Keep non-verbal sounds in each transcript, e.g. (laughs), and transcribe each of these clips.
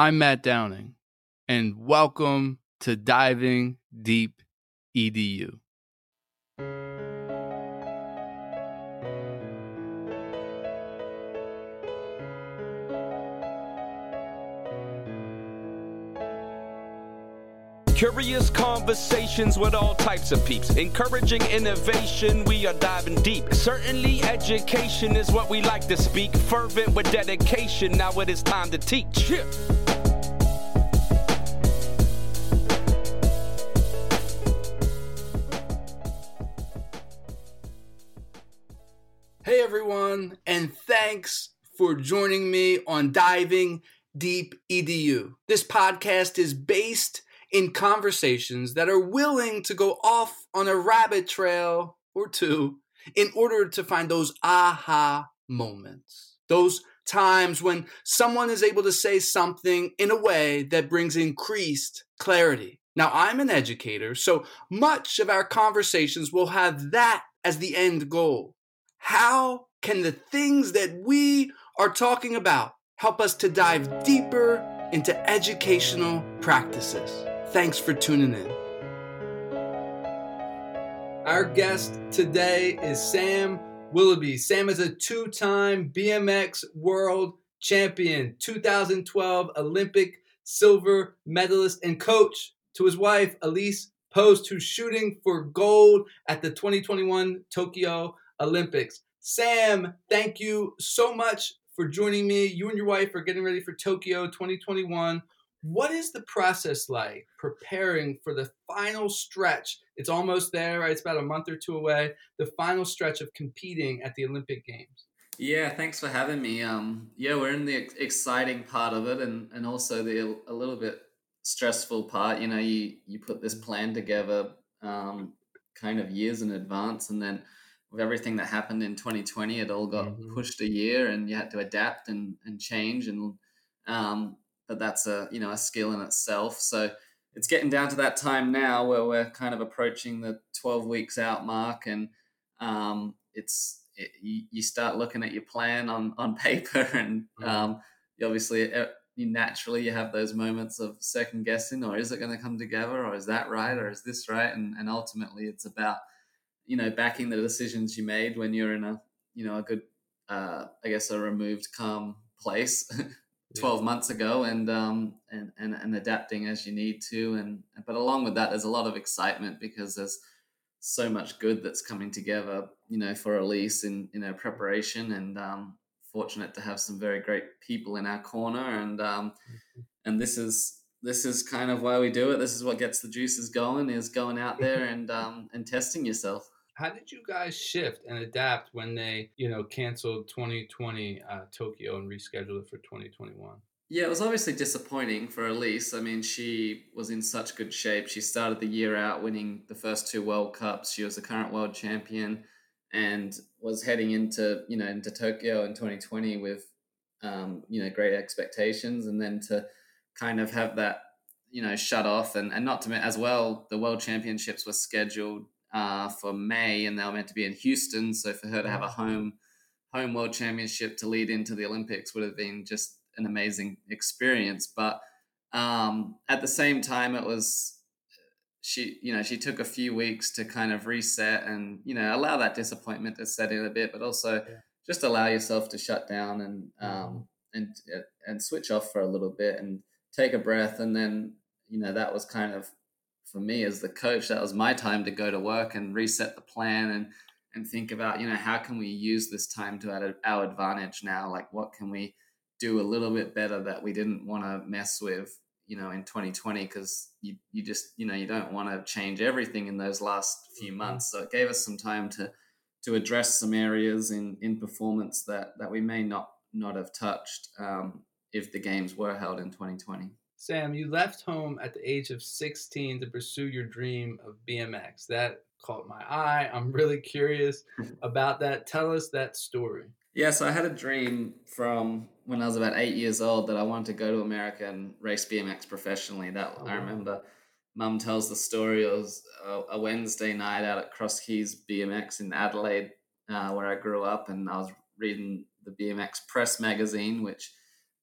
I'm Matt Downing, and welcome to Diving Deep EDU. Curious conversations with all types of peeps. Encouraging innovation, we are diving deep. Certainly, education is what we like to speak. Fervent with dedication, now it is time to teach. Yeah. Thanks for joining me on Diving Deep EDU. This podcast is based in conversations that are willing to go off on a rabbit trail or two in order to find those aha moments. Those times when someone is able to say something in a way that brings increased clarity. Now, I'm an educator, so much of our conversations will have that as the end goal. How can the things that we are talking about help us to dive deeper into educational practices? Thanks for tuning in. Our guest today is Sam Willoughby. Sam is a two time BMX world champion, 2012 Olympic silver medalist, and coach to his wife, Elise Post, who's shooting for gold at the 2021 Tokyo Olympics. Sam, thank you so much for joining me. You and your wife are getting ready for Tokyo 2021. What is the process like preparing for the final stretch? It's almost there, right? It's about a month or two away. The final stretch of competing at the Olympic Games. Yeah, thanks for having me. Um, yeah, we're in the exciting part of it, and and also the a little bit stressful part. You know, you you put this plan together, um, kind of years in advance, and then with everything that happened in 2020, it all got mm-hmm. pushed a year, and you had to adapt and and change, and um, but that's a you know a skill in itself. So it's getting down to that time now where we're kind of approaching the 12 weeks out mark, and um, it's it, you, you, start looking at your plan on on (laughs) paper, and um, you obviously you naturally you have those moments of second guessing, or is it going to come together, or is that right, or is this right, and and ultimately it's about you know backing the decisions you made when you're in a you know a good uh, I guess a removed calm place (laughs) 12 months ago and, um, and, and, and adapting as you need to. And, but along with that, there's a lot of excitement because there's so much good that's coming together, you know, for Elise in, in our preparation and, um, fortunate to have some very great people in our corner. And, um, mm-hmm. and this is, this is kind of why we do it. This is what gets the juices going is going out there (laughs) and, um, and testing yourself. How did you guys shift and adapt when they, you know, canceled 2020 uh, Tokyo and rescheduled it for 2021? Yeah, it was obviously disappointing for Elise. I mean, she was in such good shape. She started the year out winning the first two World Cups. She was the current world champion and was heading into, you know, into Tokyo in 2020 with, um, you know, great expectations. And then to kind of have that, you know, shut off and, and not to, as well, the world championships were scheduled uh, for May, and they were meant to be in Houston. So for her to have a home home world championship to lead into the Olympics would have been just an amazing experience. But um, at the same time, it was she you know she took a few weeks to kind of reset and you know allow that disappointment to set in a bit, but also yeah. just allow yourself to shut down and um, mm-hmm. and and switch off for a little bit and take a breath, and then you know that was kind of for me as the coach, that was my time to go to work and reset the plan and and think about you know how can we use this time to our advantage now? Like what can we do a little bit better that we didn't want to mess with you know in 2020 because you you just you know you don't want to change everything in those last few mm-hmm. months. So it gave us some time to to address some areas in in performance that that we may not not have touched um, if the games were held in 2020. Sam, you left home at the age of 16 to pursue your dream of BMX. That caught my eye. I'm really curious (laughs) about that. Tell us that story. Yeah, so I had a dream from when I was about eight years old that I wanted to go to America and race BMX professionally. That oh, I remember. Mum tells the story. It was a, Wednesday night out at Cross Keys BMX in Adelaide, uh, where I grew up, and I was reading the BMX Press magazine, which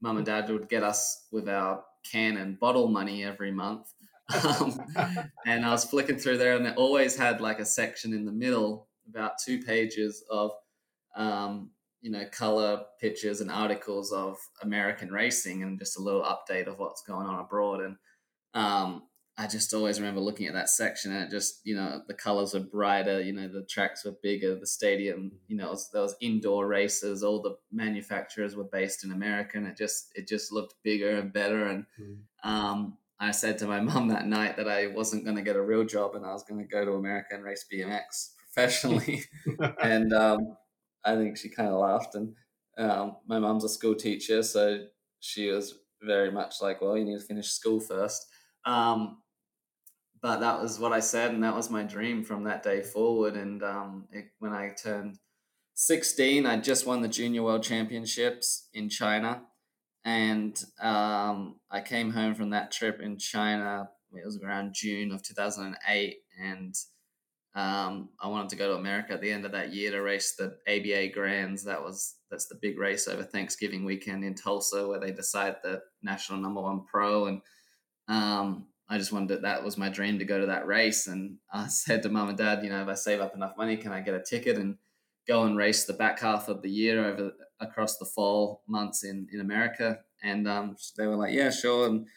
mum and dad would get us with our can and bottle money every month. (laughs) Um, and I was flicking through there, and it always had like a section in the middle, about two pages of, um, you know, color pictures and articles of American racing, and just a little update of what's going on abroad. And um, I just always remember looking at that section and it just, you know, the colors were brighter, you know, the tracks were bigger, the stadium, you know, was, there was indoor races, all the manufacturers were based in America and it just, it just looked bigger and better. And mm. um, I said to my (laughs) mom that night that I wasn't going to get a real job and I was going to go to America and race BMX professionally. (laughs) and um, I think she kind of laughed. And um, my mom's a school teacher, so she was very much like, well, you need to finish school first. Um, but that was what I said, and that was my dream from that day forward. And um, it, when I turned 16, I just won the Junior World Championships in China. And um, I came home from that trip in China. It was around June of 2008. And um, I wanted to go to America at the end of that year to race the ABA Grands. That was that's the big race over Thanksgiving weekend in Tulsa, where they decide the national number one pro. And um, I just wanted to, that was my dream to go to that race. And I (laughs) said to mom and dad, you know, if I save up enough money, can I get a ticket and go and race the back half of the year over across the fall months in, in America? And um, they were like, yeah, sure. And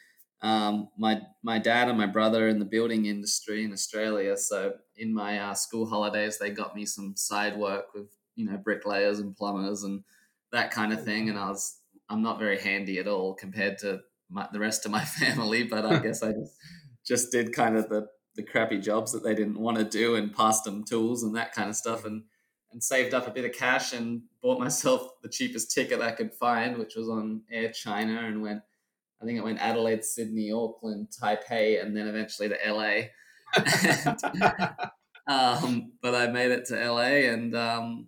um, my my dad and my brother in the building industry in Australia. So in my uh, school holidays, they got me some side work with you know bricklayers and plumbers and that kind of thing. And I was I'm not very handy at all compared to my, the rest of my (laughs) family, but I (laughs) guess I just, just did kind of the, the crappy jobs that they didn't want to do and passed them tools and that kind of stuff and, and saved up a bit of cash and bought myself the cheapest ticket I could find, which was on Air China and went, I think it went Adelaide, Sydney, Auckland, Taipei, and then eventually to LA. (laughs) and, um, but I made it to LA and um,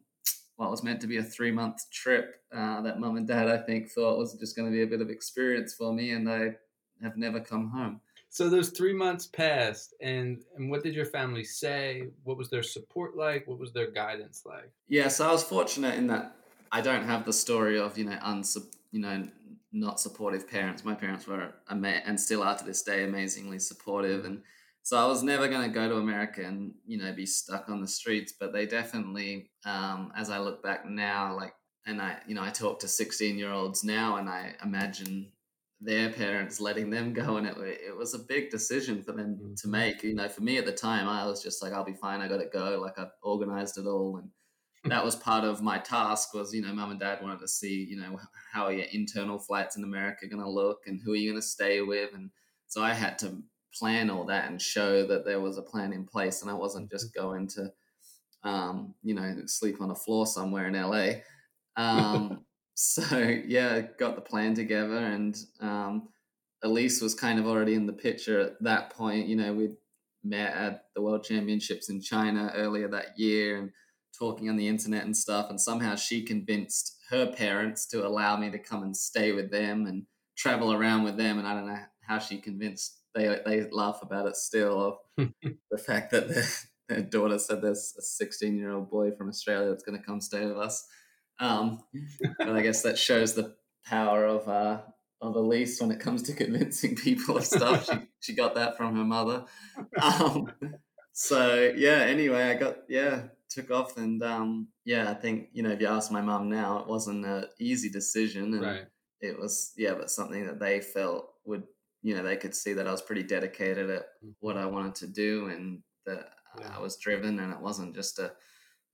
what was meant to be a three month trip uh, that mum and dad, I think, thought was just going to be a bit of experience for me, and I have never come home. So those three months passed, and and what did your family say? What was their support like? What was their guidance like? Yeah, so I was fortunate in that I don't have the story of you know unsup you know not supportive parents. My parents were ama- and still are to this day amazingly supportive, and so I was never going to go to America and you know be stuck on the streets. But they definitely, um, as I look back now, like and I you know I talk to sixteen year olds now, and I imagine their parents letting them go, and it it was a big decision for them mm-hmm. to make. You know, for me at the time, I was just like, I'll be fine. I got to go. Like I organized it all and (laughs) that was part of my task was you know mum and dad wanted to see you know how are your internal flights in america going to look and who are you going to stay with and so i had to plan all that and show that there was a plan in place and I wasn't just mm-hmm. going to, um, you know, sleep on a floor somewhere in LA. Um, (laughs) so yeah, got the plan together and um, Elise was kind of already in the picture at that point. You know, we'd met at the World Championships in China earlier that year and talking on the internet and stuff. And somehow she convinced her parents to allow me to come and stay with them and travel around with them. And I don't know how she convinced they they laugh about it still of (laughs) the fact that their, their, daughter said there's a 16 year old boy from Australia that's going to come stay with us. Um, but I guess that shows the power of uh, of Elise when it comes to convincing people of stuff. she (laughs) she got that from her mother. Um, so yeah. Anyway, I got yeah took off and um, yeah. I think you know if you ask my mom now, it wasn't an easy decision and. Right. It was yeah, but something that they felt would you know they could see that I was pretty dedicated at mm-hmm. what I wanted to do and that yeah. I was driven and it wasn't just a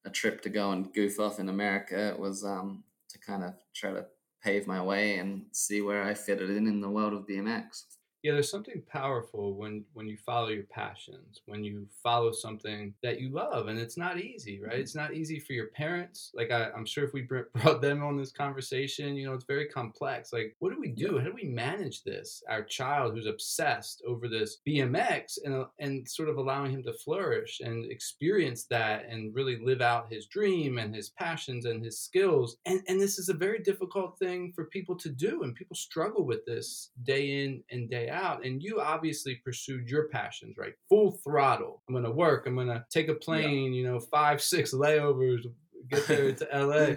a trip to go and goof off in America. It was um, to kind of try to pave my way and see where I fitted in in the world of BMX yeah there's something powerful when when you follow your passions when you follow something that you love and it's not easy right? Mm-hmm. it's not easy for your parents like I, am sure if we (laughs) brought them on this conversation you know it's very complex like what do we do? How do we manage this? Our child who's obsessed over this bmx and uh, and sort of allowing him to flourish and experience that and really live out his dream and his passions and his skills and and this is a very difficult thing for people to do and people struggle with this day in and day out. And you obviously pursued your passions, right? Full throttle. I'm going to work. I'm going to take a plane, yeah. you know, five, (laughs) six layovers, get there to (laughs) LA.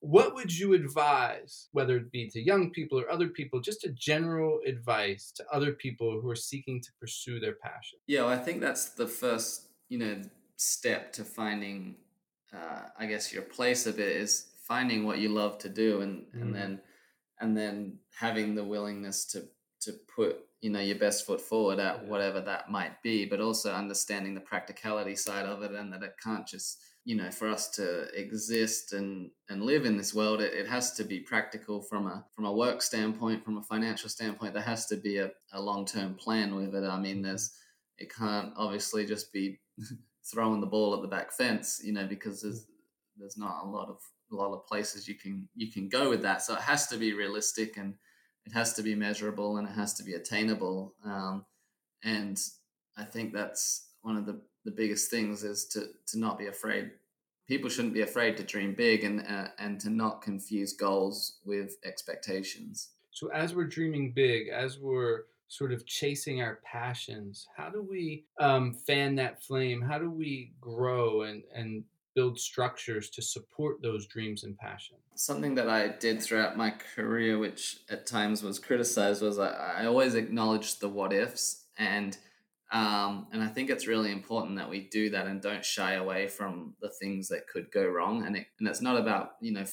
what would you advise, whether it be to young people or other people, just a general advice to other people who are seeking to pursue their passion? Yeah, well, I think that's the first, you know, step to finding, uh, I guess, your place of it is finding what you love to do, and and then and then having the willingness to to put you know your best foot forward at whatever that might be but also understanding the practicality side of it and that it can't just you know for us to exist and and live in this world it, it has to be practical from a from a work standpoint from a financial standpoint. There has to be a, a long-term plan with it. I mean mm-hmm. there's it can't obviously just be (laughs) throwing the ball at the back fence you know because there's there's not a lot of a lot of places you can you can go with that. So it has to be realistic and it has to be measurable and it has to be attainable. Um, and I think that's one of the, the biggest things is to, to not be afraid. People shouldn't be afraid to dream big and, uh, and to not confuse goals with expectations. So, as we're dreaming big, as we're sort of chasing our passions, how do we um, fan that flame? How do we grow and, and build structures to support those dreams and passion? Something that I did throughout my career, which at times was criticized, was I, I always acknowledged the what ifs and um, and I think it's really important that we do that and don't shy away from the things that could go wrong. And it, and it's not about you know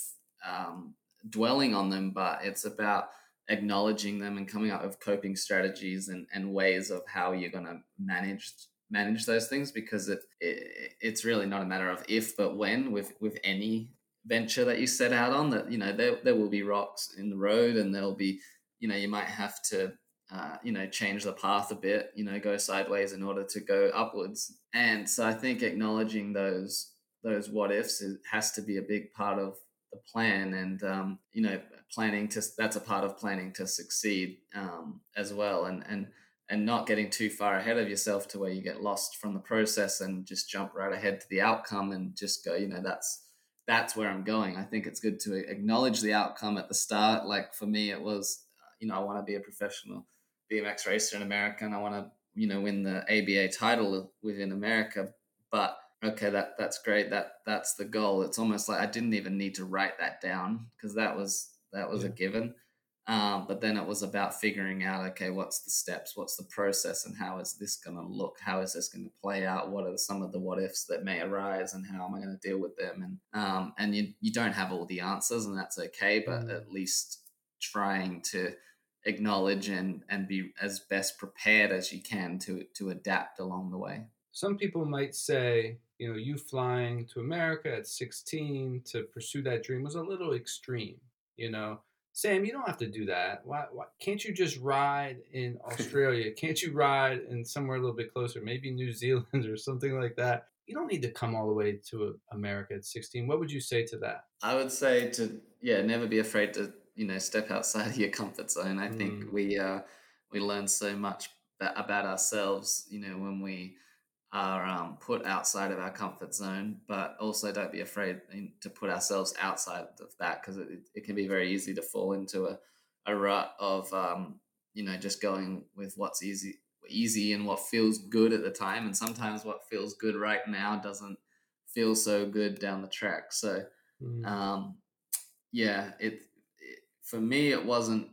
um, dwelling on them, but it's about acknowledging them and coming up with coping strategies and, and ways of how you're going to manage manage those things because it, it it's really not a matter of if but when with with any venture that you set out on that you know there, there will be rocks in the road and there'll be you know you might have to uh, you know change the path a bit you know go sideways in order to go upwards. And so i think acknowledging those those what ifs has to be a big part of the plan and um, you know planning to that's a part of planning to succeed um, as well. And and and not getting too far ahead of yourself to where you get lost from the process and just jump right ahead to the outcome and just go you know that's that's where i'm going. I think it's good to acknowledge the outcome at the start. Like for me it was uh, you know i want to be a professional bmx racer in america and i want to you know win the aba title within america. But okay that that's great. That that's the goal. It's almost like i didn't even need to write that down because that was that was yeah. a given um, but then it was about figuring out, okay, what's the steps, what's the process, and how is this going to look? How is this going to play out? What are some of the what ifs that may arise, and how am I going to deal with them? And um, and you you don't have all the answers, and that's okay. But mm. at least trying to acknowledge and and be as best prepared as you can to to adapt along the way. Some people might say, you know, you flying to America at 16 to pursue that dream was a little extreme. You know, Sam, you don't have to do that. Why, why can't you just ride in (laughs) Australia? can't you ride in somewhere a little bit closer, maybe New (laughs) Zealand or something like that? You don't need to come all the way to America at 16. What would you say to that? I would say to yeah, never be afraid to you know step outside of your comfort zone. I mm. think we uh, we learn so much about ourselves, you know, when we are um, put outside of our comfort zone, but also don't be afraid to put ourselves outside of that because it, it can be very easy to fall into a, a rut of um, you know just going with what's easy easy and what feels good at the time and sometimes what feels good right now doesn't feel so good down the track so mm. um, yeah it, it for me it wasn't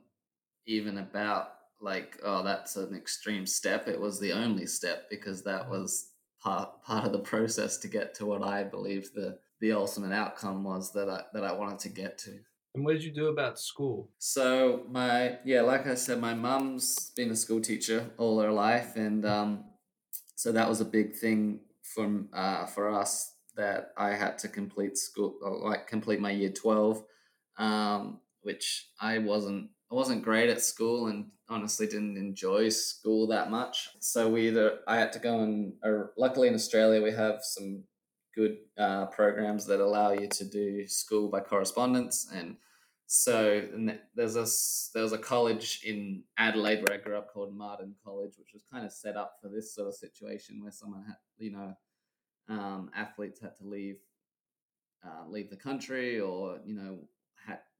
even about like oh that's an extreme step. It was the only step because that mm-hmm. was part part of the process to get to what i believed the the ultimate outcome was that i that i wanted to get to. And what did you do about school? So my yeah like i said my mum's been a school teacher all her life and um so that was a big thing for uh for us that i had to complete school like complete my year 12 um which i wasn't I wasn't great at school and honestly didn't enjoy school that much. So we either I had to go and uh, luckily in Australia we have some good uh, programs that allow you to do school by correspondence and so and there's a there was a college in Adelaide where I grew up called Martin College, which was kind of set up for this sort of situation where someone had you know um, athletes had to leave uh, leave the country or you know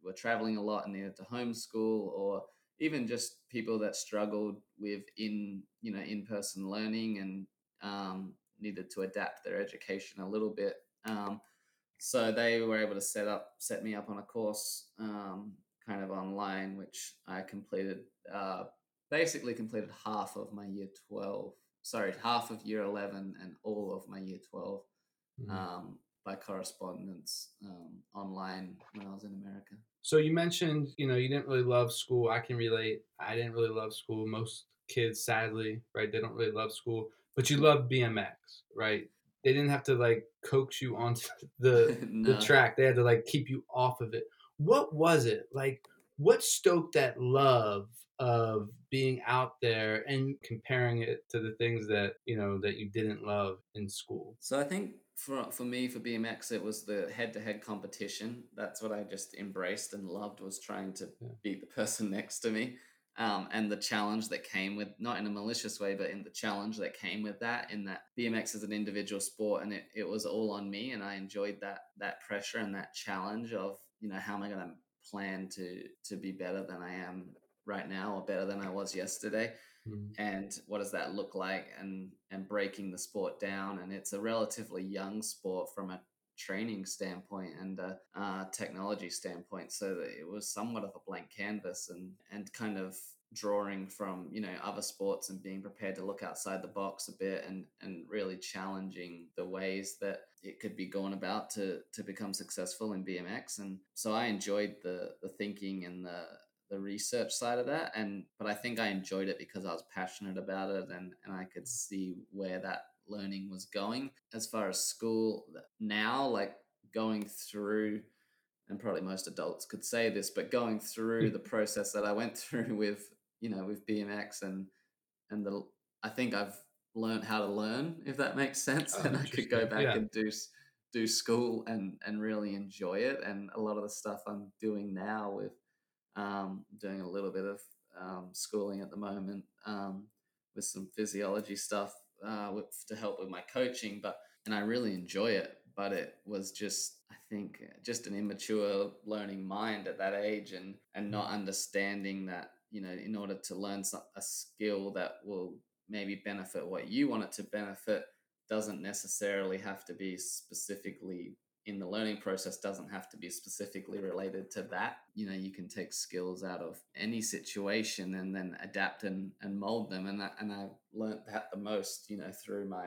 were traveling a lot and needed to homeschool or even just people that struggled with in you know in person learning and um, needed to adapt their education a little bit. Um, so they were able to set up set me up on a course um, kind of online, which I completed. Uh, basically completed half of my year twelve. Sorry, half of year eleven and all of my year 12 mm-hmm. By correspondence um, online when I was in America. So you mentioned, you know, you didn't really love school. I can relate. I didn't really love school. Most kids, sadly, right, they don't really love school. But you love BMX, right? They didn't have to like coax you onto (laughs) (laughs) the no. the track. They had to like keep you off of it. What was it like? What stoked that love of being out there and comparing it to the things that you know that you didn't love in school? So I think for for me for BMX it was the head to head competition. That's what I just embraced and loved was trying to yeah. beat the person (laughs) next to me. Um, and the challenge that came with not in a malicious way but in the challenge that came with that in that bmx is an individual sport and it, it was all on me and i enjoyed that that pressure and that challenge of you know how am i going to plan to to be better than i am right now or better than i was yesterday mm. and what does that look like and and breaking the sport down and it's a relatively young sport from a training standpoint and a uh, technology standpoint so that it was somewhat of a blank canvas and and kind of drawing from you know other sports and being prepared to look outside the box a bit and and really challenging the ways that it could be gone about to to become successful in BMX and so I enjoyed the the thinking and the the research side of that and but I think I enjoyed it because I was passionate about it and and I could mm. see where that learning was going. As far as school now like going through and probably most adults could say this but going through mm. the process that I went (laughs) through with you know with BMX and and the I think I've learned how to learn if that makes sense oh, and I could go back yeah. and do do school and and really enjoy it and a lot of the stuff I'm doing now with um, doing a little bit of um, schooling at the moment um, with some physiology stuff uh, with, to help with my coaching. But and I really enjoy it. But it was just, I think, just an immature learning mind at that age, and and not understanding that you know, in order to learn some, a skill that will maybe benefit what you want it to benefit, doesn't necessarily have to be specifically in the learning process doesn't have to be specifically related to that. You know, you can take skills out of any situation and then adapt and, and mold them. And that, and I learned that the most, you know, through my,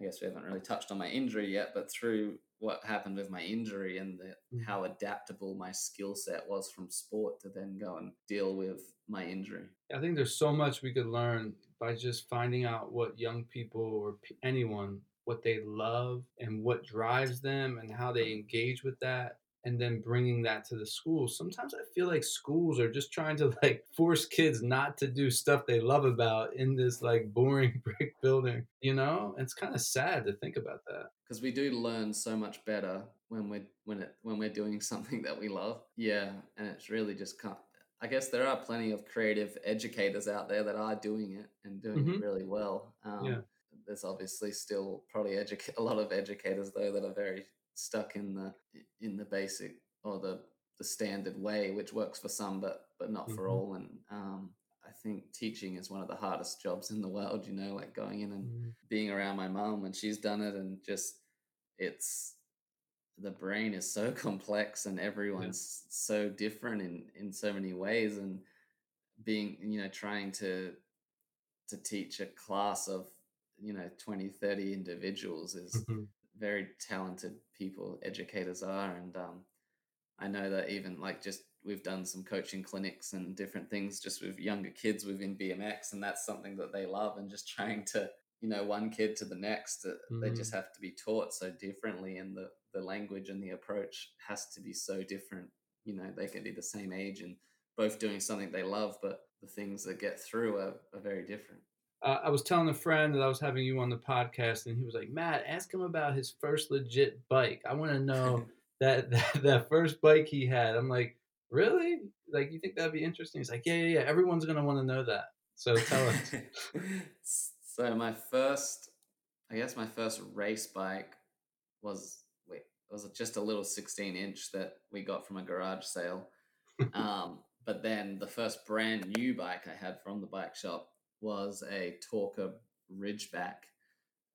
I guess we haven't really touched on my injury yet, but through what happened with my injury and the, mm-hmm. how adaptable my skill set was from sport to then go and deal with my injury. I think there's so much we could learn by just finding out what young people or anyone what they love and what drives them and how they engage with that and then bringing that to the schools sometimes i feel like schools are just trying to (laughs) like force kids not to do stuff they love about in this like boring (laughs) brick building you know it's kind of sad to think about that because we do learn so much better when we're when it when we're doing (laughs) something that we love yeah and it's really just can't I guess there are plenty of creative educators out there that are doing it and doing mm-hmm. it really well. Um, yeah there's obviously still probably educa- a lot of educators though that are very stuck in the in the basic or the the standard way, which works for some, but but not for mm-hmm. all. And um, I think teaching is one of the hardest jobs in the world. You know, like going in and mm-hmm. being around my mom when she's done it, and just it's the brain is so (laughs) complex and everyone's yeah. so different in in so many ways, and being you know trying to to teach a class of you know 20 30 individuals is mm-hmm. very talented people educators are and um, i know that even like just we've done some coaching clinics and different things just with younger kids within bmx and that's something that they love and just trying to you know one kid to the next mm-hmm. they just have to be taught so differently and the the language and the approach has to be so different you know they can be the same age and both doing something they love but the things that get through are, are very different uh, I was telling a friend that I was having you on the podcast, and he was like, "Matt, ask him about his first legit bike. I want to know (laughs) that, that that first bike he had." I'm like, "Really? Like, you think that'd be interesting?" He's like, "Yeah, yeah, yeah. Everyone's gonna want to know that." So tell us. (laughs) so my first, I guess my first race bike was wait, it was just a little 16 inch that we got from a garage sale. (laughs) um, but then the first brand new bike I had from the bike shop was a Talker Ridgeback.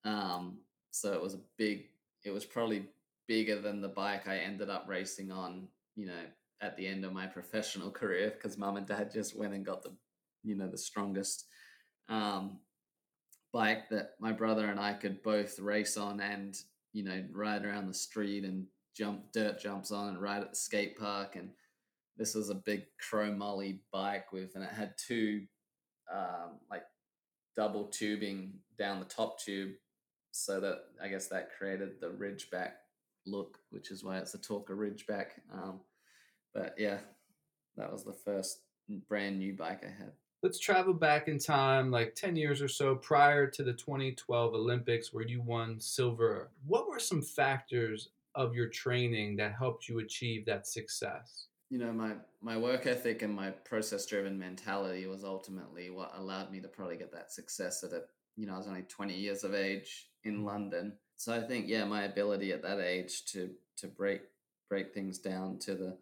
Um, so it was a big, it was probably bigger than the bike I ended up racing on, you know, at the end of my professional (laughs) career because mum and dad just went and got the, you know, the strongest um, bike that my brother and I could both race on and, you know, ride around the street and jump dirt jumps on and ride at the skate park. And this was a big chromoly bike with, and it had two um, like double tubing down the top tube so that I guess that created the Ridgeback look, which is why it's a Talker Ridgeback. Um, but yeah, that was the first brand new bike I had. Let's travel back in time, like 10 years or so prior to the 2012 Olympics, where you won silver. What were some factors of your training that helped you achieve that success? You know, my, my work ethic and my process driven mentality was ultimately what allowed me to probably get that success at a, you know, I was only 20 years of age in mm. London. So I think, yeah, my ability at that age to, to break, break things down to the,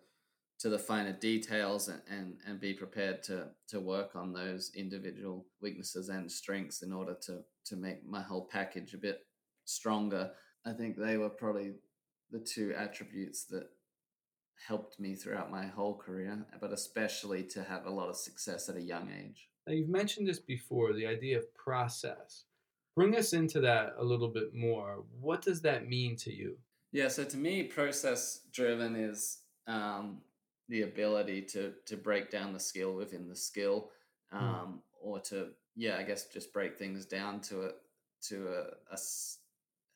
to the finer details and, and, and be prepared to to work on those individual weaknesses and strengths in order to to make my whole package a bit stronger. I think they were probably the two attributes that helped me throughout my whole career, but especially to have a lot of success at a young age. Now, you've mentioned this before the idea of process. Bring us into that a little bit more. What does that mean to you? Yeah, so to me, process driven is um, the ability to to break down the skill within the skill, hmm. um, mm. or to yeah, I guess just break things down to a to a, a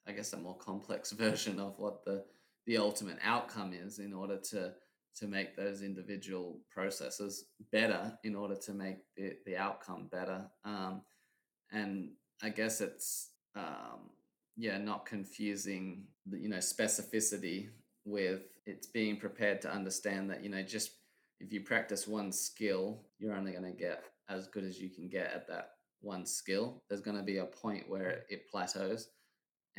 I guess a more complex (laughs) version of what the the ultimate outcome is in order to to make those individual processes better in order to make the, the outcome better. Um, and i guess it's um, yeah not confusing the, you know specificity with it's being prepared to understand that you know just if you practice one skill you're only going to get as good as you can get at that one skill. There's going to be a point where it plateaus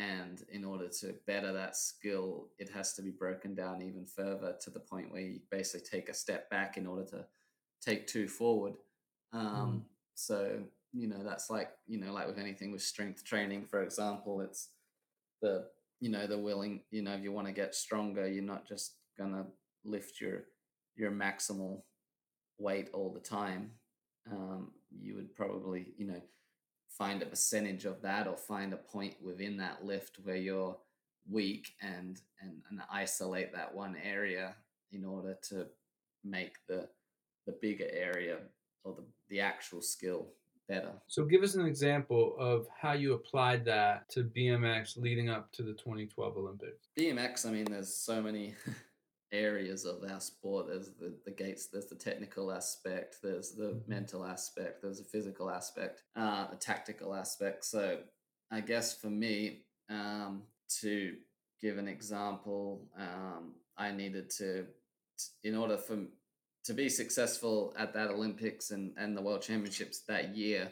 and in order to better that skill it has to be broken down even further to the point where you basically take a step back in order to take two forward um, mm. so you know that's like you know like with anything with strength training for example it's the you know the willing you know if you want to get stronger you're not just gonna lift your your maximal weight all the time um, you would probably you know find a percentage of that or find a point within that lift where you're weak and and, and isolate that one area in order to make the the bigger area or the, the actual skill better. So, give us an example of how you applied that to BMX leading up to the 2012 Olympics. BMX, I mean, there's so many (laughs) areas of our sport. There's the, the gates, there's the technical aspect, there's the mm-hmm. mental aspect, there's the physical aspect, uh, the tactical aspect. So, I guess for me, um, to give an example, um, I needed to, in order for to be successful at that Olympics and, and the World Championships that year,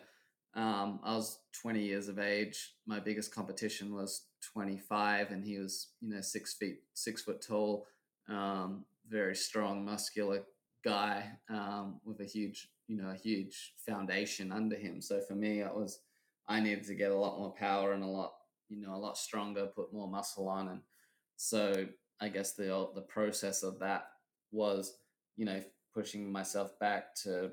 um, I was 20 years of age. My biggest competition was 25, and he was, you know, six feet, six foot tall, um, very strong, muscular guy um, with a huge, you know, a huge foundation under him. So for me, it was I needed to get a lot more power and a lot, you know, a lot stronger, put more muscle on, and so I guess the the process of that was, you know, pushing myself back to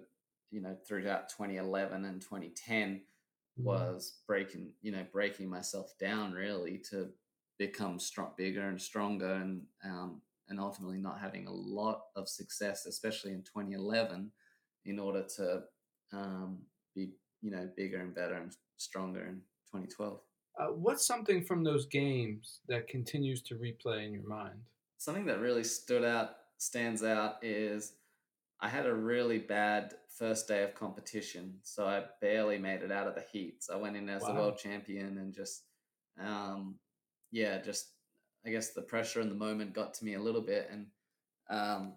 you know throughout 2011 and 2010 mm-hmm. was breaking you know breaking myself down really to become strong bigger and stronger and um, and ultimately not having a lot of success especially in 2011 in order to um, be you know bigger and better and stronger in 2012 uh, what's something from those games that continues to replay in your mind something that really stood out stands out is I had a really bad first day of competition, so I barely made it out of the heats. I went in as wow. the world champion and just, um, yeah, just I guess the pressure in the moment got to me a little bit, and um,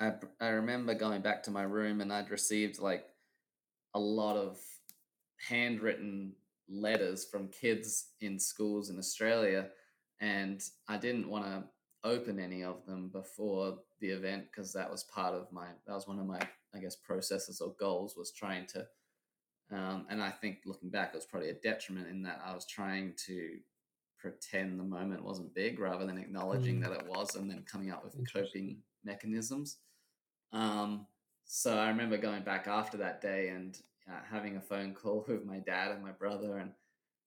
I I remember going back to my room and I'd received like a lot of handwritten letters from kids in schools in Australia, and I didn't want to open any of them before the event because that was part of my that was one of my I guess processes or goals was trying to um, and I think looking back it was probably a detriment in that I was trying to pretend the moment wasn't big rather than acknowledging Mm. that it was and then coming up with coping mechanisms. Um, so I remember going back after that day and uh, having a phone call (laughs) with my dad and my brother, and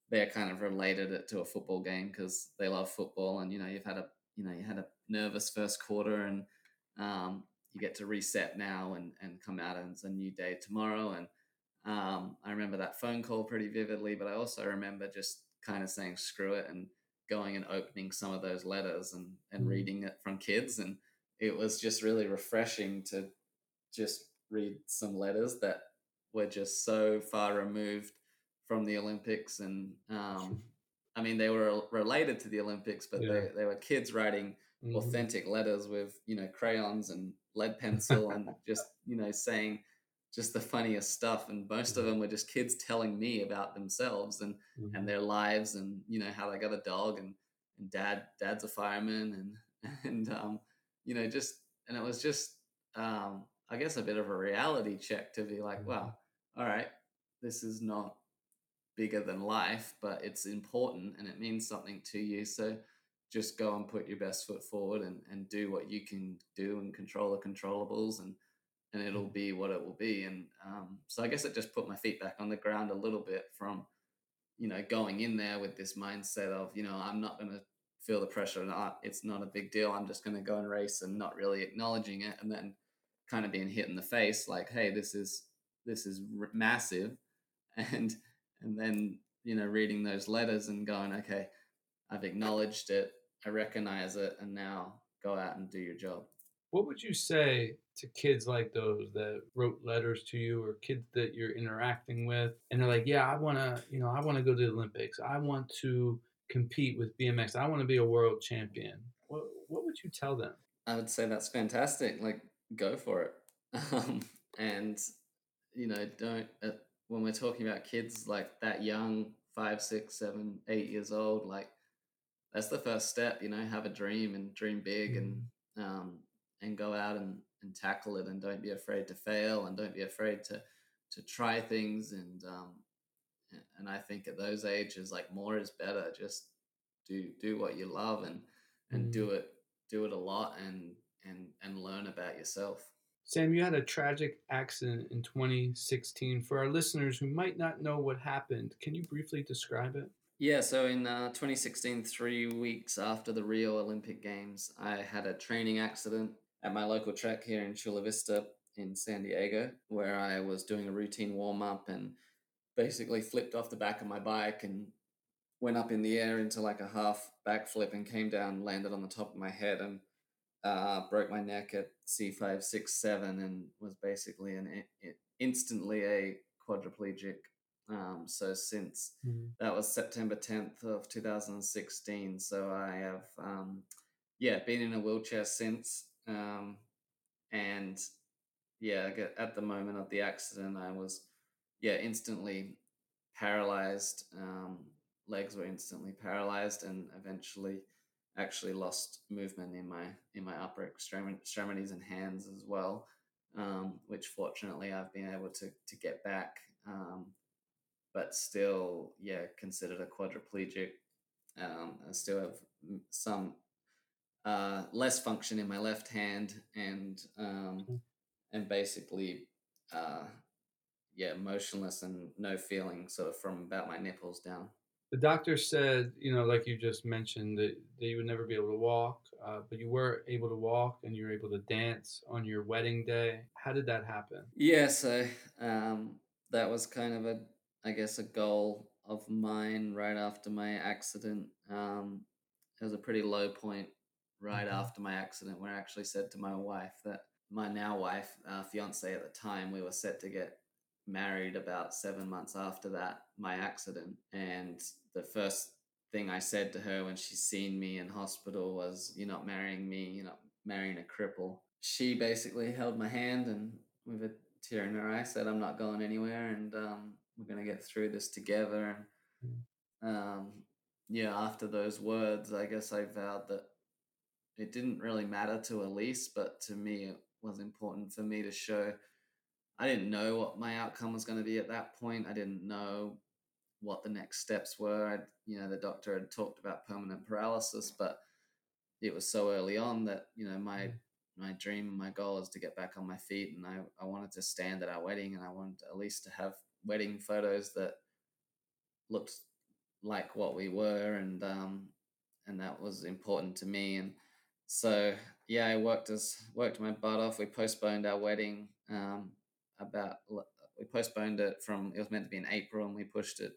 they kind of related it to a football game because they love football, and you know you've had a you know you had a nervous first quarter, and um, you get to reset now and and come out and it's a new day tomorrow, and um, I remember that phone call pretty vividly, but I also remember just kind of saying screw it and going and opening some of those letters and and Mhm. reading it from kids, and it was just really refreshing to just read some letters that were just so far removed from the Olympics. And um, I mean, they were related to the Olympics, but Yeah. they, they were kids writing Mhm. authentic letters with, you know, crayons and lead pencil and just, you know, saying just the funniest stuff. And most of them were just kids telling me about themselves and, Mhm. and their lives and, you know, how they got a dog and, and dad, dad's a fireman and, (laughs) and, um, you know, just, and it was just, um, I guess a bit of a reality check to be like, Mhm. wow, all right, this is not bigger than life, but it's important and it means something to you. So just go and put your best foot forward and, and do what you can do and control the controllables and and it'll be what it will be. And um, so I guess it just put my feet back on the ground a little bit from, you know, going in there with this mindset of, you know, I'm not going to feel the pressure. Not, it's not a big deal. I'm just going to go and race and not really acknowledging it, and then kind of being hit in the face, like, hey, this is this is r- massive, (laughs) and and then you know reading those letters and going, okay, I've acknowledged it, I recognize it, and now go out and do your job. What would you say to kids like those that wrote letters to you or kids that you're interacting with and they're like, yeah, I want to, you know, I want to go to the Olympics. I want to compete with BMX. I want to be a world champion. What, what would you tell them? I would say that's fantastic. Like, go for it. (laughs) Um, and, you know, don't, uh, when we're talking about kids like that young, five, six, seven, eight years old, like, that's the first step, you know, have a dream and dream big and, um, and go out and, and tackle it and don't be afraid to fail and don't be afraid to, to try things. And, um, and I think at those ages, like more is better. Just do, do what you love and, and do it, do it a lot and, and, and learn about yourself. Sam, you had a tragic accident in 2016. For our listeners who might not know what happened, can you briefly describe it? Yeah, so in uh, 2016, three weeks after the Rio Olympic Games, I had a training accident at my local track here in Chula Vista in San Diego, where I was doing a routine warm up and basically flipped off the back of my bike and went up in the air into like a half backflip and came down, landed on the top of my head and uh, broke my neck at C567 and was basically an instantly a quadriplegic. Um, so since that was September 10th of 2016. So I have, um, yeah, been in a wheelchair since. Um, and yeah, at the moment of the accident, I was, yeah, instantly paralyzed. Um, legs were instantly paralyzed, and eventually, actually lost movement in my in my upper extremities and hands as well. Um, which fortunately I've been able to to get back. Um, but still, yeah, considered a quadriplegic. Um, I still have some uh, less function in my left hand, and um, and basically, uh, yeah, motionless and no feeling, sort of from about my nipples down. The doctor said, you know, like you just mentioned, that, that you would never be able to walk, uh, but you were able to walk and you were able to dance on your wedding day. How did that happen? Yeah, so um, that was kind of a, I guess, a goal of mine right after my accident. Um, it was a pretty low point right Mhm. after my accident where I actually said to my wife that my now wife, uh, fiance at the time, we were set to get married about seven months after that, my accident. And the first thing I said to her when she seen me in hospital was, You're not marrying me, you're not marrying a cripple. She basically held my hand and with a tear in her eye said, I'm not going anywhere and um, we're going to get through this together. And um, yeah, after those words, I guess I vowed that it didn't really matter to Elise, but to me, it was important for me to show. I didn't know what my outcome was going to be at that point. I didn't know what the next steps were. I'd, you know, the doctor had talked about permanent paralysis, but it was so early on that you know my mm. my dream and my goal is to get back on my feet, and I I wanted to stand at our wedding, and I wanted Elise to have wedding photos that looked like what we were, and um, and that was important to me, and so yeah, I worked as worked my butt off. We postponed our wedding um, about we postponed it from it was meant to be in April, and we pushed it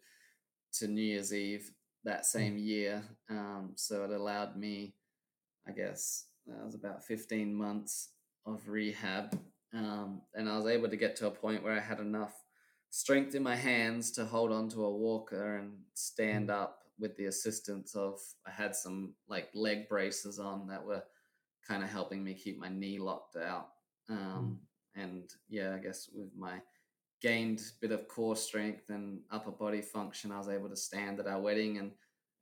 to New Year's Eve that mm. same year. Um, so it allowed me, I guess, that was about 15 months of rehab. Um, and I was able to get to a point where I had enough strength in my hands to hold onto a walker and stand mm. up with the assistance of, I had some like leg braces on that were kind of helping me keep my knee locked out. Um, mm. And yeah, I guess with my gained bit of core strength and upper body function. I was able to stand at our wedding, and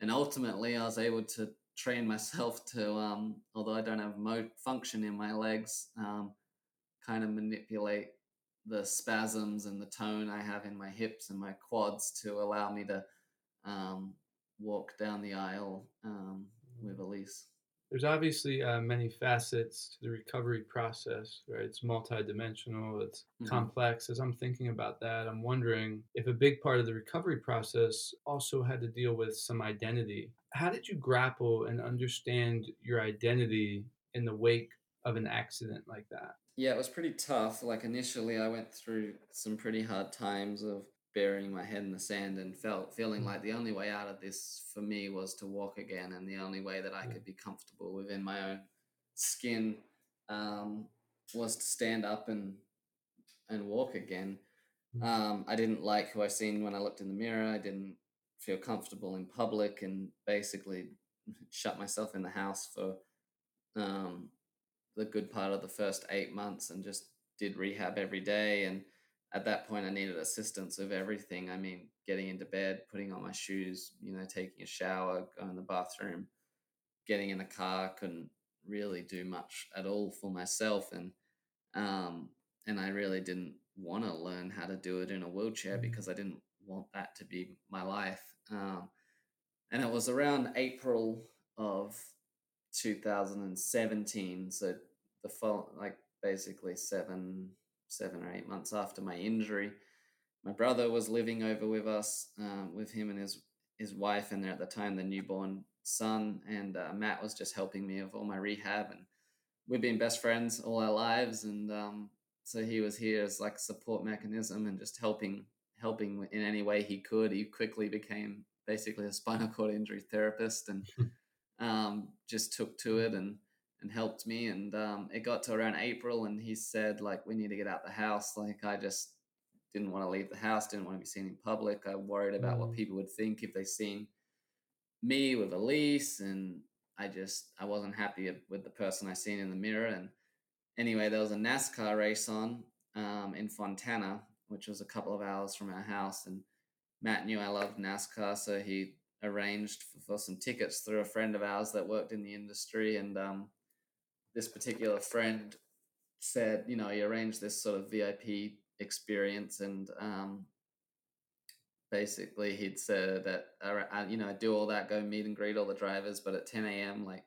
and ultimately I was able to train myself to, um, although I don't have mo function in my legs, um, kind of manipulate the spasms and the tone I have in my hips and my quads to allow me to um, walk down the aisle um, with Elise there's obviously uh, many facets to the recovery process, right? It's multidimensional, it's mm-hmm. complex. As I'm thinking about that, I'm wondering if a big part of the recovery process also had to deal with some identity. How did you grapple and understand your identity in the wake of an accident like that? Yeah, it was pretty tough. Like initially, I went through some pretty hard times of burying my head in the sand and felt feeling mm. like the only way out of this for me was to walk again and the only way that I could be comfortable within my own skin um, was to stand up and and walk again. Mm. Um, I didn't like who I seen when I looked in the mirror. I didn't feel comfortable in public and basically (laughs) shut myself in the house for um, the good part of the first eight months and just did rehab every day and at that point, I needed assistance of everything. I mean, getting into bed, putting on my shoes, you know, taking a shower, going to the bathroom, getting in a car. Couldn't really do much at all for myself, and um, and I really didn't want to learn how to do it in a wheelchair mm-hmm. because I didn't want that to be my life. Um, and it was around April of 2017, so the fall, like basically seven seven or eight months after my injury. My brother was living over with us, um, with him and his his wife, and at the time the newborn son. And uh, Matt was just helping me with all my rehab, and we've been best friends all our lives. And um, so he was here as like a support mechanism and just helping helping in any way he could. He quickly became basically a spinal cord injury therapist and (laughs) um, just took to it and and helped me. And um, it got to around April, and he said, like, we need to get out the house. Like, I just didn't want to leave the house, didn't want to be seen in public. I worried about mm. what people would think if they seen me with Elise, and I just I wasn't happy with the person I seen in the mirror. And anyway, there was a NASCAR race on um, in Fontana, which was a couple of hours from our house, and Matt knew I loved NASCAR, so he arranged for, for, some tickets through a friend of ours that worked in the industry, and um, this particular friend said, you know, he arranged this sort of VIP experience, and um, basically he'd said that, uh, you know, I do all that, go meet and greet all the drivers, but at 10 a.m., like,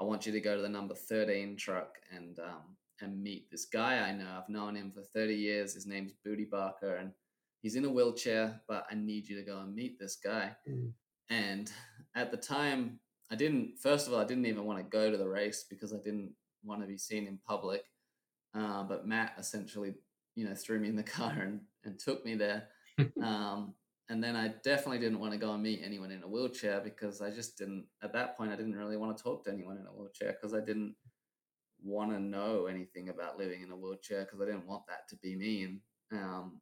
I want you to go to the number 13 truck and um, and meet this guy I know. I've known him for 30 years. His name's Bootie Barker, and he's in a wheelchair, but I need you to go and meet this guy. Mm. And at the time, I didn't. First of all, I didn't even want to go to the race because I didn't want to be seen in public. Uh, but Matt essentially, you know, threw me in the (laughs) car and, and took me there. (laughs) um, and then I definitely didn't want to go and meet anyone in a wheelchair because I just didn't. At that point, I didn't really want to talk to anyone in a wheelchair because I didn't want to know anything about living in a wheelchair because I didn't want that to be me. And um,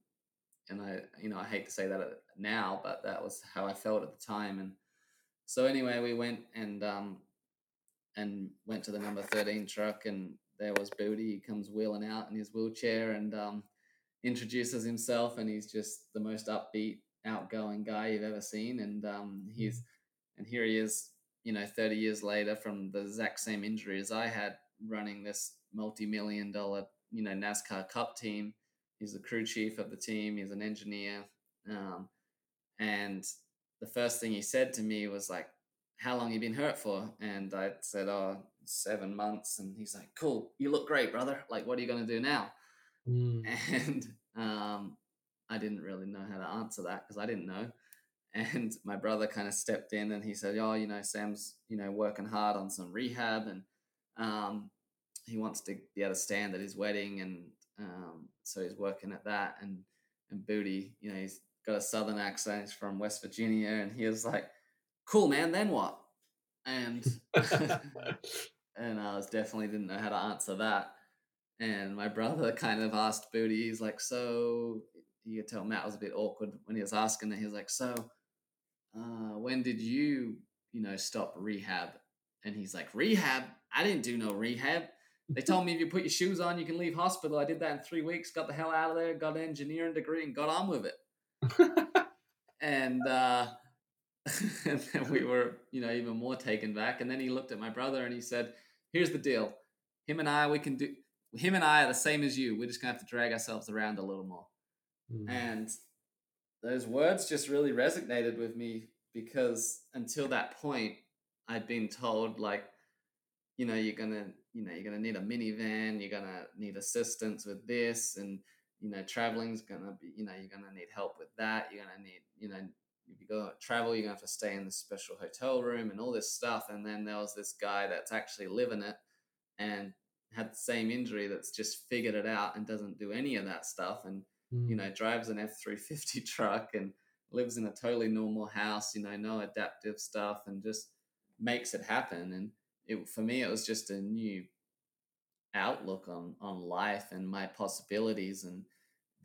and I, you know, I hate to say that now, but that was how I felt at the time. And so anyway, we went and um, and went to the number 13 truck and there was Bootie. He comes wheeling out in his wheelchair and um, introduces himself and he's just the most upbeat, outgoing guy you've ever seen. And um, he's and here he is, you know, 30 years later from the exact same injury as I had running this multi-million dollar, you know, NASCAR Cup team. He's the crew chief of the team. He's an engineer. Um, And the first thing he said to me was like, "How long you been hurt for?" And I said, "Oh, seven months." And he's like, "Cool, you look great, brother. Like, what are you gonna do now?" Mm. (laughs) And um, I didn't really know how to answer that because I didn't know. And my brother kind of stepped in and he said, "Oh, you know, Sam's you know working hard on some rehab and um, he wants to be able to stand at his wedding, and um, so he's working at that. And and Bootie, you know, he's got a southern accent. He's from West Virginia, and he was like, "Cool, man. Then what?" And (laughs) (laughs) and I was definitely didn't know how to answer that. And my brother kind of asked Bootie, he's like, "So you could tell Matt was a bit awkward when he was asking it. He was like, "So, uh, when did you, you know, stop rehab?" And he's like, "Rehab? I didn't do no rehab. They told me if you put your shoes on, you can leave hospital. I did that in three weeks. Got the hell out of there. Got an engineering degree and got on with it." (laughs) and uh, (laughs) and then we were, you know, even more taken back. And then he looked at my brother and he said, "Here's the deal. Him and I, we can do. Him and I are the same as you. We're just gonna have to drag ourselves around a little more." Mm. And those words just really resonated with me because until that point, I'd been told like, you know, you're gonna, you know, you're gonna need a minivan, you're gonna need assistance with this, and you know, traveling's gonna be, you know, you're gonna need help with that. You're gonna need, you know, if you go travel, you're gonna have to stay in this special hotel room and all this stuff. And then there was this guy that's actually living it and had the same injury that's just figured it out and doesn't do any of that stuff. And mm. you know, drives an F three fifty (laughs) truck and lives in a totally normal house. You know, no adaptive stuff, and just makes it happen. And it, for me, it was just a new outlook on on life and my possibilities and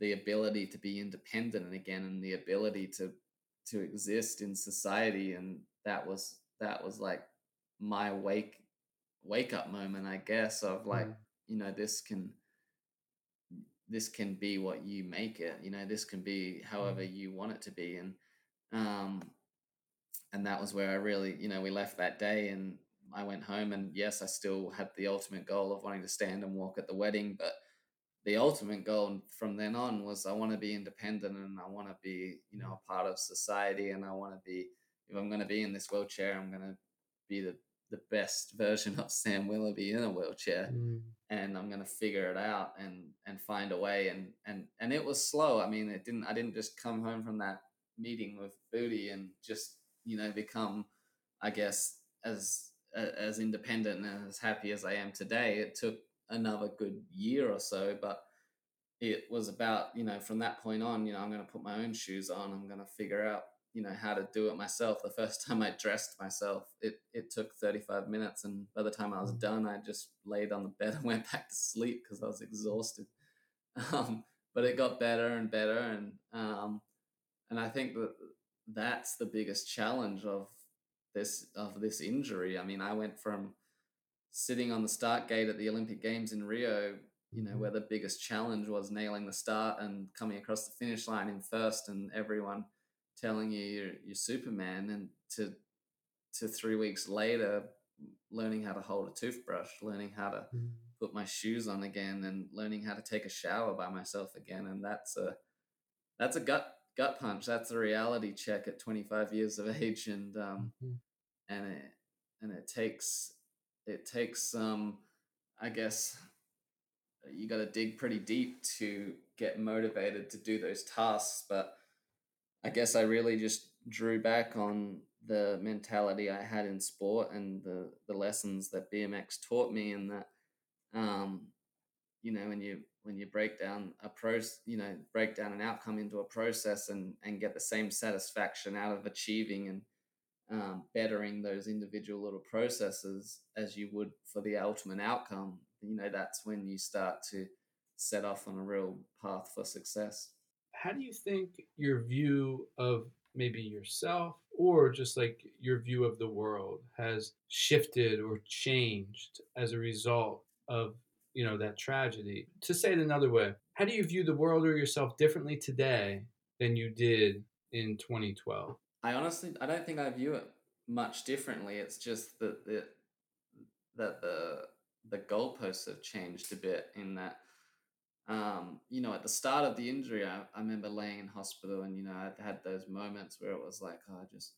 the ability to be independent again and the ability to to exist in society and that was that was like my wake wake up moment i guess of like mm. you know this can this can be what you make it you know this can be however mm. you want it to be and um and that was where i really you know we left that day and i went home and yes i still had the ultimate goal of wanting to stand and walk at the wedding but the ultimate goal from then on was i want to be independent and i want to be you know mm. a part of society and i want to be if i'm going to be in this wheelchair i'm going to be the the best (laughs) version of Sam Willoughby in a wheelchair, mm. and I'm gonna figure it out and and find a way. And and and it was slow. I mean, it didn't. I didn't just come home from that meeting with Bootie and just you know become, I guess, as as independent and as happy as I am today. It took another good year or so, but it was about you know from that point on. You know, I'm gonna put my own shoes on. I'm gonna figure out you know how to do it myself the first (laughs) time i dressed myself it it took 35 minutes and by the time i was mm. done i just laid on the bed and (laughs) went back to sleep because i was exhausted (laughs) um, but it got better and better and um, and i think that that's the biggest challenge of this of this injury i mean i went from sitting on the start gate at the olympic games in rio you know mm-hmm. where the biggest challenge was nailing the start and coming across the finish line in first and everyone telling you you're, you're Superman, and to to three weeks later, learning how to hold a toothbrush, learning how to mm. put my shoes on again, and learning how to take a shower by myself again, and that's a that's a gut gut punch. That's a reality check at 25 years of age, and um, mm-hmm. and it and it takes it takes um, I guess you got to dig pretty deep to get motivated to do those tasks, but I guess I really just drew back on the mentality I had in sport and the the lessons that BMX taught me, and that um, you know when you when you break down a process, you know break down an outcome into a process and and get the same satisfaction out of achieving and um, bettering those individual little processes as you would for the ultimate outcome you know that's when you start to set off on a real path for success. How do you think your view of maybe yourself or just like your view of the world has shifted or changed as a result of you know that tragedy? To say it another way how do you view the world or yourself differently today than you did in 2012 i honestly i don't think i view it much differently it's just that the that the the goalposts have changed a bit in that um, you know, at the start of the injury, I, I remember laying in hospital and, you know, I had those moments where it was like, oh, I just,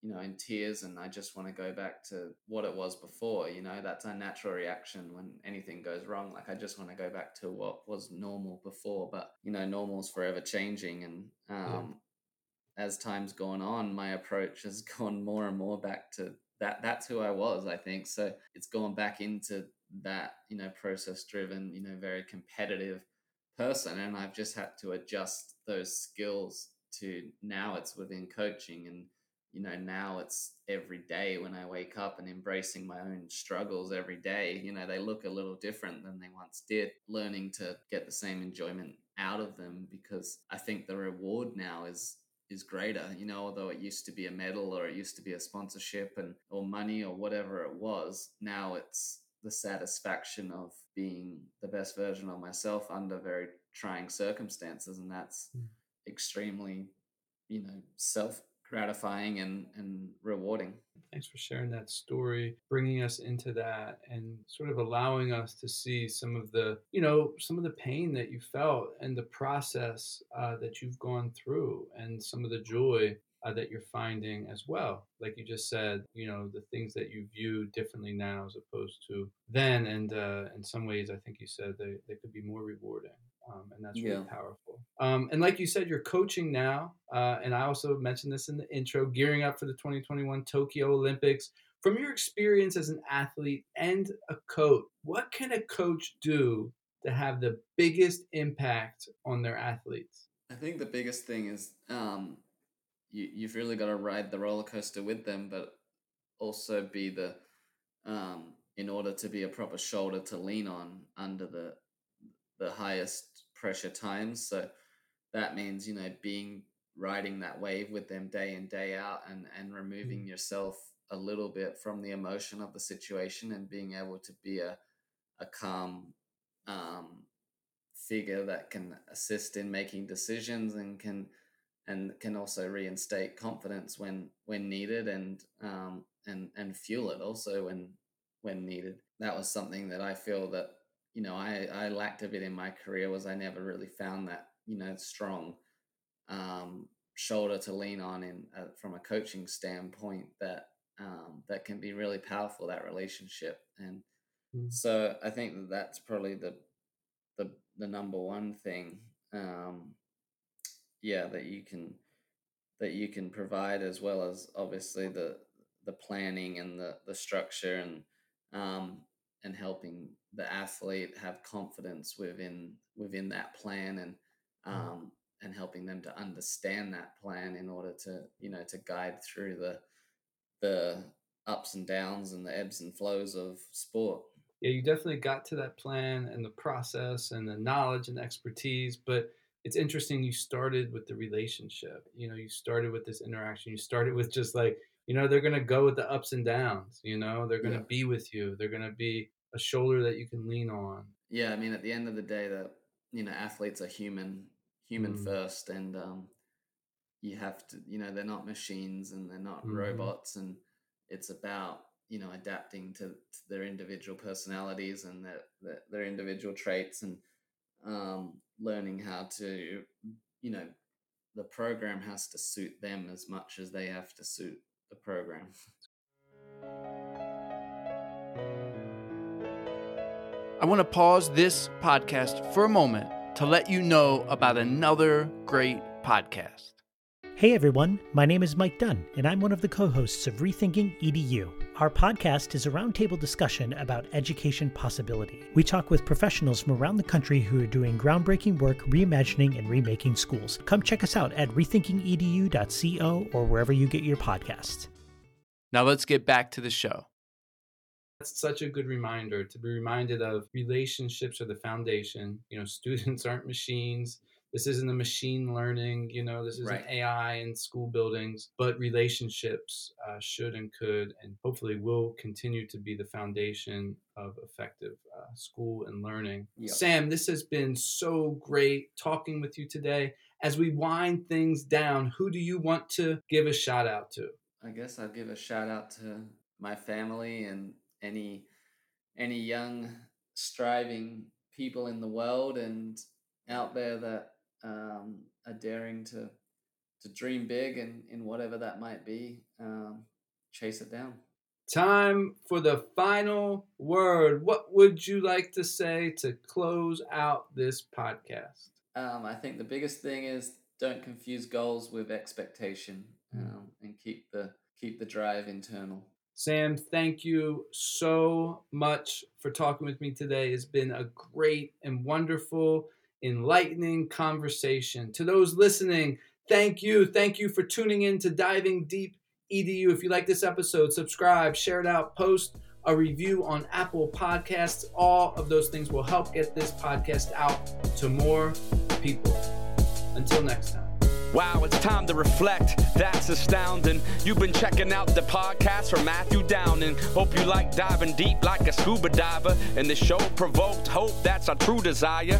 you know, in tears and I just want to go back to what it was before. You know, that's a natural reaction when anything goes wrong. Like, I just want to go back to what was normal before. But, you know, normal's forever changing. And um. As time's gone on, my approach has (laughs) gone more and more back to that. That's who I was, I think. So it's gone back into that you know process driven you know very competitive person and i've just had to adjust those skills to now it's within coaching and you know now it's every day when i wake up and embracing my own struggles every day you know they look a little different than they once did learning to get the same enjoyment out of them because i think the reward now is is greater you know although it used to be a medal or it used to be a sponsorship and or money or whatever it was now it's the satisfaction of being the best version of myself under very trying circumstances and that's mm. extremely you know self gratifying and and rewarding thanks for sharing that story bringing us into that and sort of allowing us to see some of the you know some of the pain that you felt and the process uh, that you've gone through and some of the joy uh, that you're finding as well. Like you just said, you know, the things that you view differently now as opposed to then. And uh, in some ways, I think you said they, they could be more rewarding. Um, and that's really yeah. powerful. Um, and like you said, you're coaching now. Uh, and I also mentioned this in the intro, gearing up for the 2021 Tokyo Olympics. From your experience as an athlete and a coach, what can a coach do to have the biggest impact on their athletes? I think the biggest thing is um, you, you've really got to ride the roller coaster with them, but also be the um, in order to be a proper shoulder to lean on under the the highest pressure times. So that means you know being riding that wave with them day in day out and and removing mm-hmm. yourself a little bit from the emotion of the situation and being able to be a a calm um, figure that can assist in making decisions and can and can also reinstate confidence when when needed and um, and and fuel it also when when needed. That was something that I feel that you know I I lacked a bit in my career was I never really found that you know strong um, shoulder to lean on in uh, from a coaching standpoint that um, that can be really powerful that relationship and mm. so I think that that's probably the the the number one thing um, yeah that you can that you can provide as well as obviously the the planning and the the structure and um, and helping the athlete have confidence within within that plan and mm. um, and helping them to understand that plan in order to you know to guide through the the ups and downs and the ebbs and flows of sport. Yeah you definitely got to that plan and the process and the knowledge and expertise but it's interesting you started with the relationship. You know you started with this interaction. You started with just like you know they're going to go with the ups and downs you know they're going to yeah. be with you they're going to be a shoulder that you can lean on yeah i mean at the end of the day that you know athletes are human human mm. first and um you have to you know they're not machines and they're not mm. robots and it's about you know adapting to, to their individual personalities and their, their, their individual traits and um, learning how to, you know, the program has to suit them as much as they have to suit the program. (laughs) I want to pause this podcast for a moment to let you know about another great podcast. Hey everyone, my name is Mike Dunn, and I'm one of the co hosts of Rethinking EDU. Our podcast is a roundtable discussion about education possibility. We talk with professionals from around the country who are doing groundbreaking work reimagining and remaking schools. Come check us out at rethinkingedu.co or wherever you get your podcasts. Now let's get back to the show. That's such a good reminder to be reminded of relationships are the foundation. You know, (laughs) students aren't machines this isn't a machine learning you know this isn't right. ai in school buildings but relationships uh, should and could and hopefully will continue to be the foundation of effective uh, school and learning yep. sam this has been so great talking with you today as we wind things down who do you want to give a shout out to i guess i'll give a shout out to my family and any any young striving people in the world and out there that um, are daring to to dream big and in whatever that might be, um, chase it down. Time for the final word. What would you like to say to close out this podcast? Um, I think the biggest thing is don't confuse goals with expectation, um, and keep the keep the drive internal. Sam, thank you so much for talking with me today. It's been a great and wonderful, enlightening conversation. To those listening, thank you. Thank you for tuning in to Diving Deep EDU. If you like this episode, subscribe, share it out, post a review on Apple Podcasts. All of those things will help get this podcast out to more people. Until next time. Wow, it's time to reflect. That's astounding. You've been checking out the podcast from Matthew Downing. Hope you like diving deep like a scuba diver. And the show provoked hope. That's our true desire.